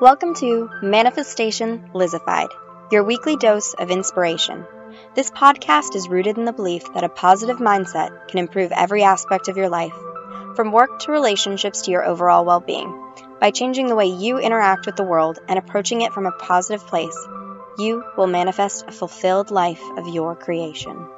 Welcome to Manifestation Lizified, your weekly dose of inspiration. This podcast is rooted in the belief that a positive mindset can improve every aspect of your life, from work to relationships to your overall well being. By changing the way you interact with the world and approaching it from a positive place, you will manifest a fulfilled life of your creation.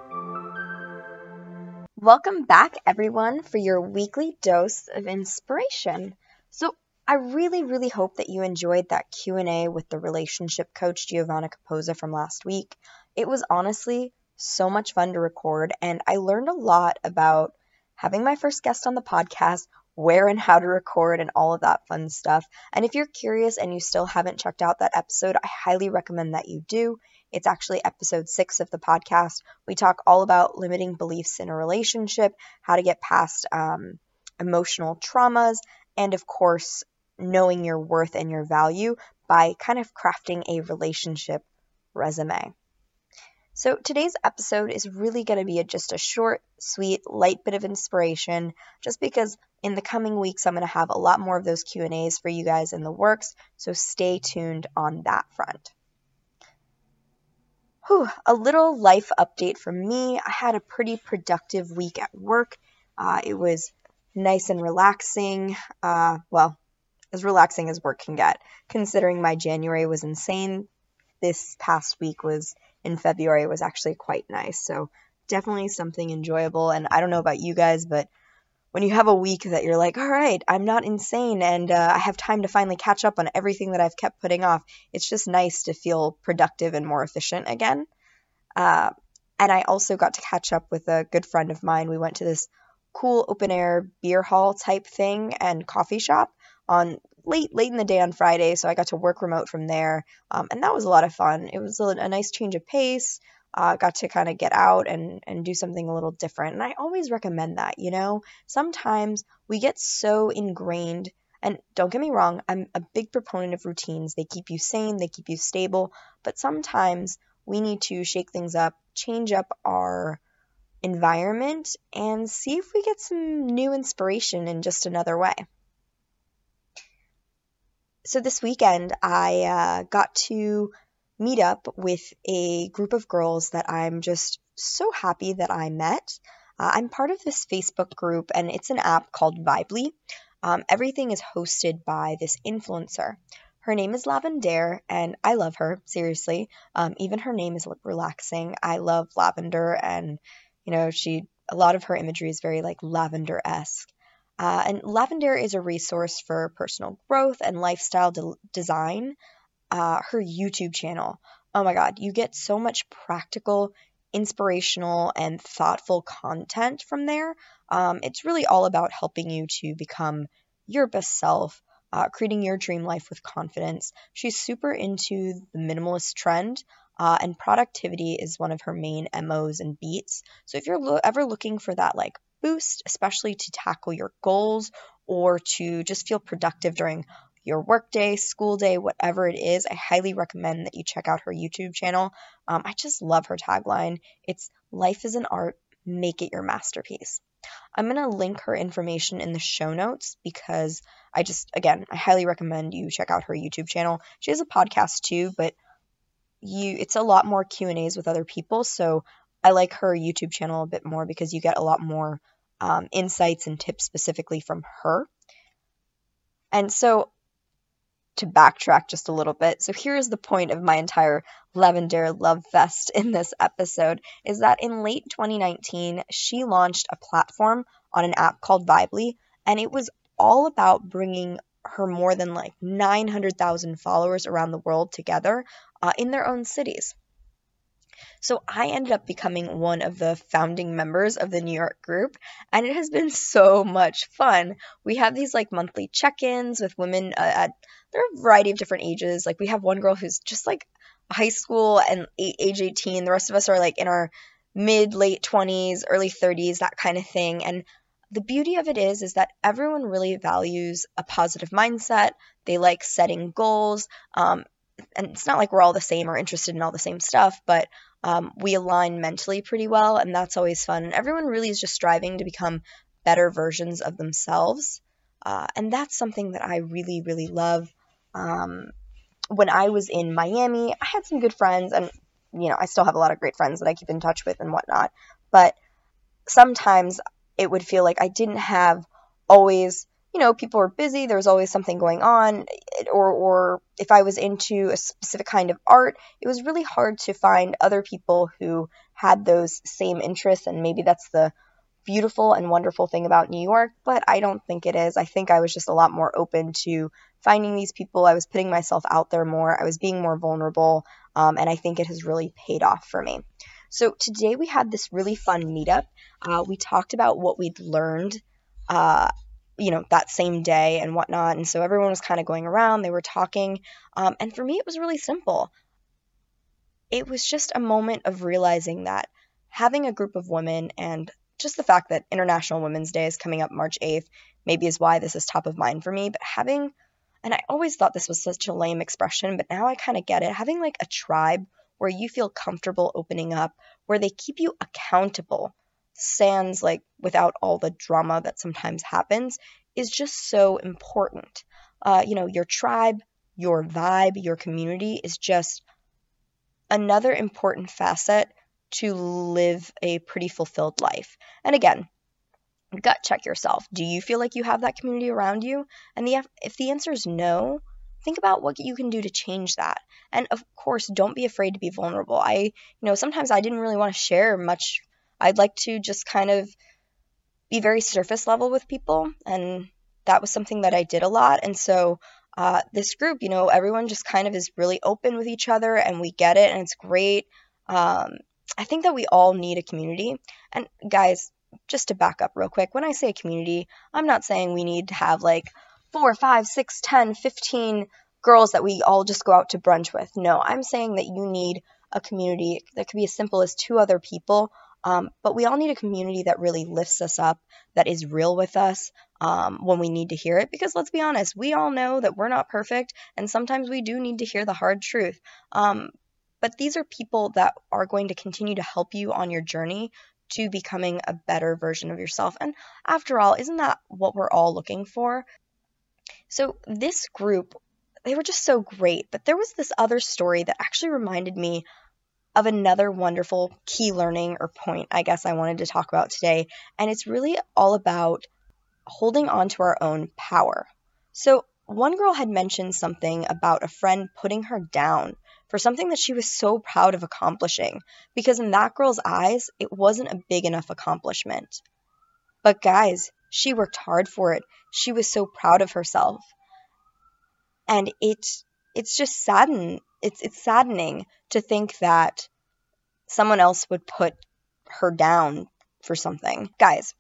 Welcome back, everyone, for your weekly dose of inspiration. So, I really, really hope that you enjoyed that Q&A with the relationship coach Giovanna Caposa from last week. It was honestly so much fun to record and I learned a lot about having my first guest on the podcast, where and how to record and all of that fun stuff. And if you're curious and you still haven't checked out that episode, I highly recommend that you do. It's actually episode 6 of the podcast. We talk all about limiting beliefs in a relationship, how to get past um, emotional traumas, and of course, knowing your worth and your value by kind of crafting a relationship resume. So today's episode is really going to be a, just a short, sweet, light bit of inspiration just because in the coming weeks I'm going to have a lot more of those Q&As for you guys in the works, so stay tuned on that front. Whew, a little life update from me. I had a pretty productive week at work. Uh, it was nice and relaxing. Uh, well, as relaxing as work can get. Considering my January was insane, this past week was in February was actually quite nice. So definitely something enjoyable. And I don't know about you guys, but when you have a week that you're like, all right, I'm not insane and uh, I have time to finally catch up on everything that I've kept putting off, it's just nice to feel productive and more efficient again. Uh, and I also got to catch up with a good friend of mine. We went to this cool open air beer hall type thing and coffee shop on late late in the day on Friday, so I got to work remote from there, um, and that was a lot of fun. It was a, a nice change of pace. Uh, got to kind of get out and and do something a little different, and I always recommend that. You know, sometimes we get so ingrained. And don't get me wrong, I'm a big proponent of routines. They keep you sane, they keep you stable, but sometimes we need to shake things up, change up our environment, and see if we get some new inspiration in just another way so this weekend I uh, got to meet up with a group of girls that I'm just so happy that I met. Uh, I'm part of this Facebook group, and it's an app called Vibely. Um, everything is hosted by this influencer. Her name is Lavendaire, and I love her, seriously. Um, even her name is relaxing. I love lavender, and, you know, she, a lot of her imagery is very like lavender esque. Uh, and Lavendaire is a resource for personal growth and lifestyle de- design. Uh, her YouTube channel, oh my God, you get so much practical, inspirational, and thoughtful content from there. Um, it's really all about helping you to become your best self, uh, creating your dream life with confidence. She's super into the minimalist trend. Uh, and productivity is one of her main MOs and beats. So if you're lo- ever looking for that like boost, especially to tackle your goals or to just feel productive during your workday, school day, whatever it is, I highly recommend that you check out her YouTube channel. Um, I just love her tagline. It's life is an art, make it your masterpiece. I'm going to link her information in the show notes because I just, again, I highly recommend you check out her YouTube channel. She has a podcast too, but you it's a lot more Q&As with other people, so I like her YouTube channel a bit more because you get a lot more um, insights and tips specifically from her. And so, to backtrack just a little bit, so here's the point of my entire Lavendaire Love Fest in this episode is that in late 2019, she launched a platform on an app called Vibely, and it was all about bringing her more than like 900,000 followers around the world together uh, in their own cities. So I ended up becoming one of the founding members of the New York group, and it has been so much fun. We have these like monthly check ins with women uh, at there are a variety of different ages. Like we have one girl who's just like high school and age 18. The rest of us are like in our mid late 20s, early 30s, that kind of thing. And the beauty of it is is that everyone really values a positive mindset. They like setting goals. Um, and it's not like we're all the same or interested in all the same stuff, but um, we align mentally pretty well, and that's always fun. And everyone really is just striving to become better versions of themselves. Uh, and that's something that I really, really love. Um, when I was in Miami, I had some good friends, and you know, I still have a lot of great friends that I keep in touch with and whatnot. But sometimes it would feel like I didn't have always, you know, people were busy, there was always something going on, or, or if I was into a specific kind of art, it was really hard to find other people who had those same interests, and maybe that's the beautiful and wonderful thing about New York, but I don't think it is. I think I was just a lot more open to finding these people. I was putting myself out there more. I was being more vulnerable. Um, and I think it has really paid off for me. So today we had this really fun meetup. Uh, we talked about what we'd learned, uh, you know, that same day and whatnot. And so everyone was kind of going around, they were talking. Um, and for me, it was really simple. It was just a moment of realizing that having a group of women and just the fact that International Women's Day is coming up March 8th maybe is why this is top of mind for me. But having, and I always thought this was such a lame expression, but now I kind of get it. Having like a tribe where you feel comfortable opening up, where they keep you accountable, sans like without all the drama that sometimes happens, is just so important. Uh, you know, your tribe, your vibe, your community is just another important facet to live a pretty fulfilled life. And again, gut check yourself. Do you feel like you have that community around you? And the if the answer is no, think about what you can do to change that. And of course, don't be afraid to be vulnerable. I, you know, sometimes I didn't really want to share much. I'd like to just kind of be very surface level with people, and that was something that I did a lot. And so uh, this group, you know, everyone just kind of is really open with each other, and we get it, and it's great. Um, I think that we all need a community. And guys, just to back up real quick, when I say community, I'm not saying we need to have like four, five, six, ten, fifteen girls that we all just go out to brunch with. No, I'm saying that you need a community that could be as simple as two other people. Um, but we all need a community that really lifts us up, that is real with us um, when we need to hear it. Because let's be honest, we all know that we're not perfect, and sometimes we do need to hear the hard truth. Um, but these are people that are going to continue to help you on your journey to becoming a better version of yourself. And after all, isn't that what we're all looking for? So, this group, they were just so great. But there was this other story that actually reminded me of another wonderful key learning or point, I guess I wanted to talk about today. And it's really all about holding on to our own power. So, one girl had mentioned something about a friend putting her down for something that she was so proud of accomplishing, because in that girl's eyes, it wasn't a big enough accomplishment. But guys, she worked hard for it. She was so proud of herself. And it it's just sadden it's it's saddening to think that someone else would put her down for something. Guys,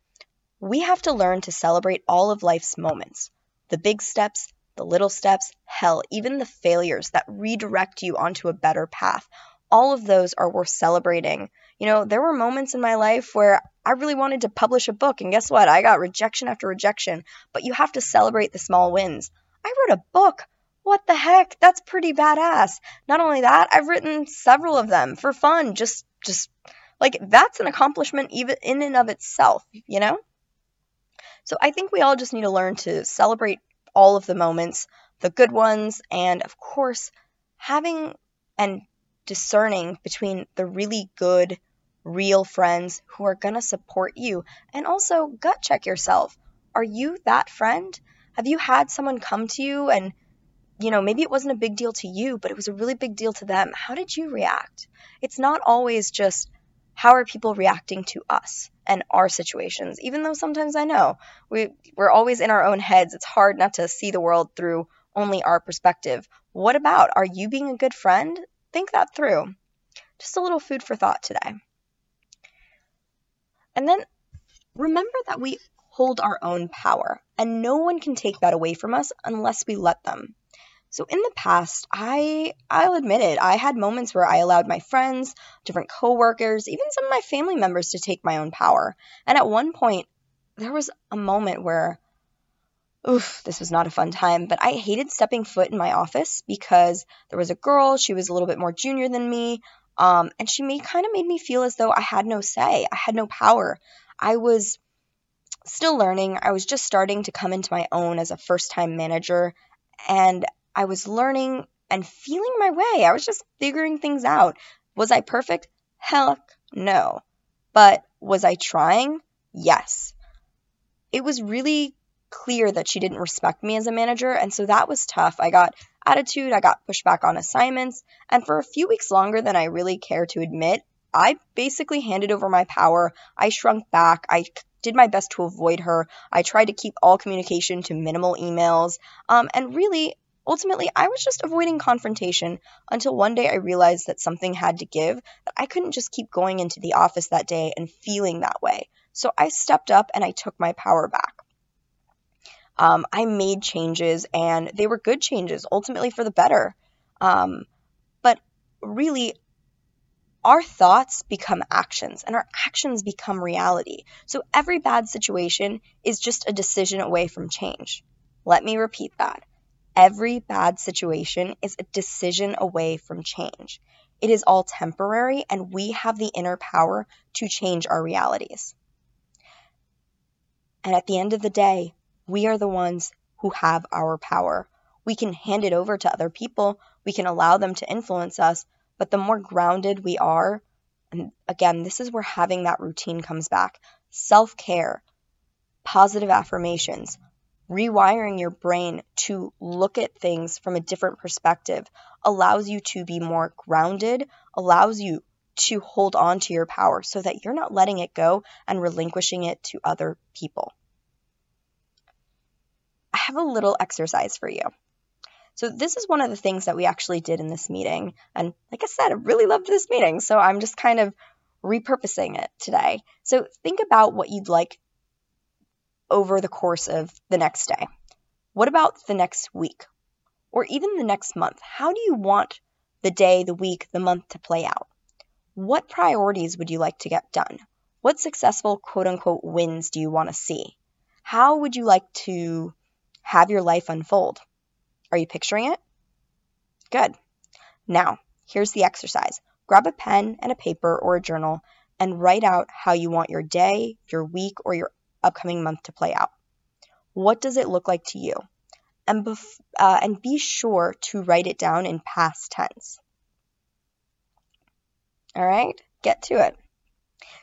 we have to learn to celebrate all of life's moments. The big steps the little steps, hell, even the failures that redirect you onto a better path. All of those are worth celebrating. You know, there were moments in my life where I really wanted to publish a book, and guess what? I got rejection after rejection. But you have to celebrate the small wins. I wrote a book. What the heck? That's pretty badass. Not only that, I've written several of them for fun. Just, just like that's an accomplishment even in and of itself, you know? So I think we all just need to learn to celebrate all of the moments, the good ones, and of course, having and discerning between the really good, real friends who are going to support you. And also, gut check yourself. Are you that friend? Have you had someone come to you and you know, maybe it wasn't a big deal to you, but it was a really big deal to them. How did you react? It's not always just how are people reacting to us and our situations? Even though sometimes i know we we're always in our own heads. It's hard not to see the world through only our perspective. What about are you being a good friend? Think that through. Just a little food for thought today. And then remember that we hold our own power and no one can take that away from us unless we let them so in the past, I I'll admit it, I had moments where I allowed my friends, different coworkers, even some of my family members to take my own power. And at one point, there was a moment where oof, this was not a fun time, but I hated stepping foot in my office because there was a girl, she was a little bit more junior than me, um, and she made kind of made me feel as though I had no say, I had no power. I was still learning. I was just starting to come into my own as a first time manager, and I was learning and feeling my way. I was just figuring things out. Was I perfect? Heck no. But was I trying? Yes. It was really clear that she didn't respect me as a manager, and so that was tough. I got attitude, I got pushback on assignments, and for a few weeks longer than I really care to admit, I basically handed over my power. I shrunk back. I did my best to avoid her. I tried to keep all communication to minimal emails. Um, and really, ultimately, I was just avoiding confrontation until one day I realized that something had to give, that I couldn't just keep going into the office that day and feeling that way. So I stepped up and I took my power back. Um, I made changes and they were good changes, ultimately for the better. Um, but really, our thoughts become actions and our actions become reality. So every bad situation is just a decision away from change. Let me repeat that. Every bad situation is a decision away from change. It is all temporary, and we have the inner power to change our realities. And at the end of the day, we are the ones who have our power. We can hand it over to other people, we can allow them to influence us, but the more grounded we are, and again, this is where having that routine comes back self care, positive affirmations, rewiring your brain to look at things from a different perspective allows you to be more grounded, allows you to hold on to your power so that you're not letting it go and relinquishing it to other people. I have a little exercise for you. So this is one of the things that we actually did in this meeting. And like I said, I really loved this meeting. So I'm just kind of repurposing it today. So think about what you'd like over the course of the next day. What about the next week? Or even the next month? How do you want the day, the week, the month to play out? What priorities would you like to get done? What successful quote unquote wins do you want to see? How would you like to have your life unfold? Are you picturing it? Good. Now, here's the exercise grab a pen and a paper or a journal and write out how you want your day, your week, or your upcoming month to play out. What does it look like to you? And, bef- uh, and be sure to write it down in past tense. All right, get to it.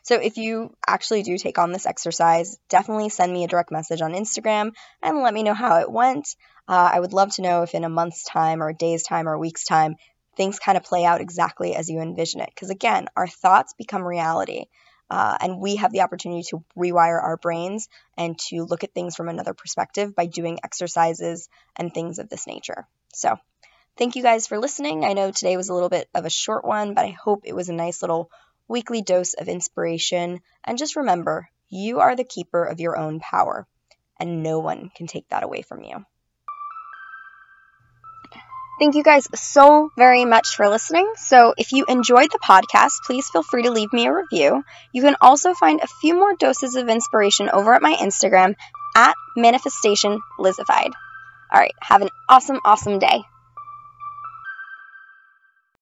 So if you actually do take on this exercise, definitely send me a direct message on Instagram and let me know how it went. Uh, I would love to know if in a month's time or a day's time or a week's time, things kind of play out exactly as you envision it. Because again, our thoughts become reality. Uh, and we have the opportunity to rewire our brains and to look at things from another perspective by doing exercises and things of this nature. So, thank you guys for listening. I know today was a little bit of a short one, but I hope it was a nice little weekly dose of inspiration. And just remember, you are the keeper of your own power, and no one can take that away from you. Thank you guys so very much for listening. So, if you enjoyed the podcast, please feel free to leave me a review. You can also find a few more doses of inspiration over at my Instagram at Manifestation Lizified. All right, have an awesome, awesome day.